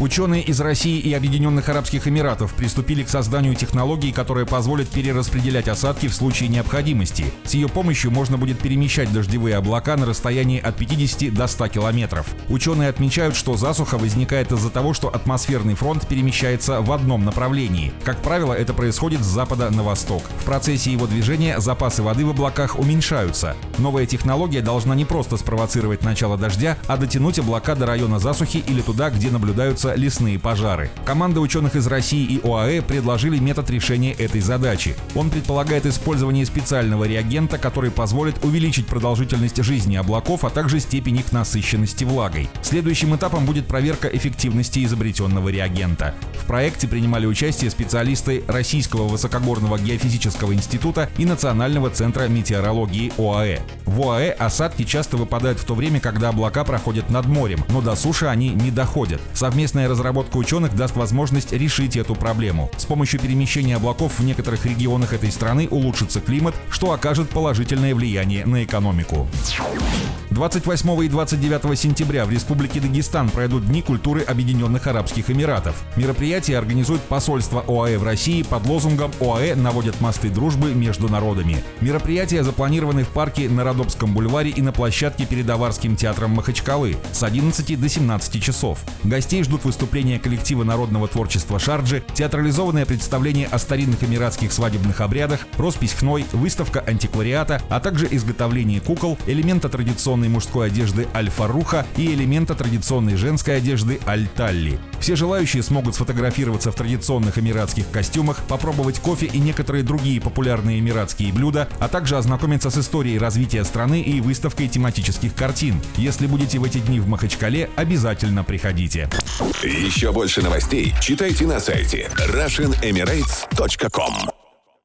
Ученые из России и Объединенных Арабских Эмиратов приступили к созданию технологии, которая позволит перераспределять осадки в случае необходимости. С ее помощью можно будет перемещать дождевые облака на расстоянии от 50 до 100 километров. Ученые отмечают, что засуха возникает из-за того, что атмосферный фронт перемещается в одном направлении. Как правило, это происходит с запада на восток. В процессе его движения запасы воды в облаках уменьшаются. Новая технология должна не просто спровоцировать начало дождя, а дотянуть облака до района засухи или туда, где наблюдаются начинаются лесные пожары. Команда ученых из России и ОАЭ предложили метод решения этой задачи. Он предполагает использование специального реагента, который позволит увеличить продолжительность жизни облаков, а также степень их насыщенности влагой. Следующим этапом будет проверка эффективности изобретенного реагента. В проекте принимали участие специалисты Российского высокогорного геофизического института и Национального центра метеорологии ОАЭ. В ОАЭ осадки часто выпадают в то время, когда облака проходят над морем, но до суши они не доходят. Совместно Совместная разработка ученых даст возможность решить эту проблему. С помощью перемещения облаков в некоторых регионах этой страны улучшится климат, что окажет положительное влияние на экономику. 28 и 29 сентября в Республике Дагестан пройдут Дни культуры Объединенных Арабских Эмиратов. Мероприятие организует посольство ОАЭ в России под лозунгом «ОАЭ наводят мосты дружбы между народами». Мероприятия запланированы в парке на Родопском бульваре и на площадке перед Аварским театром Махачкалы с 11 до 17 часов. Гостей ждут выступления коллектива народного творчества Шарджи, театрализованное представление о старинных эмиратских свадебных обрядах, роспись хной, выставка антиквариата, а также изготовление кукол, элемента традиционной мужской одежды Аль-Фаруха и элемента традиционной женской одежды Аль-Талли. Все желающие смогут сфотографироваться в традиционных эмиратских костюмах, попробовать кофе и некоторые другие популярные эмиратские блюда, а также ознакомиться с историей развития страны и выставкой тематических картин. Если будете в эти дни в Махачкале, обязательно приходите. Еще больше новостей читайте на сайте RussianEmirates.com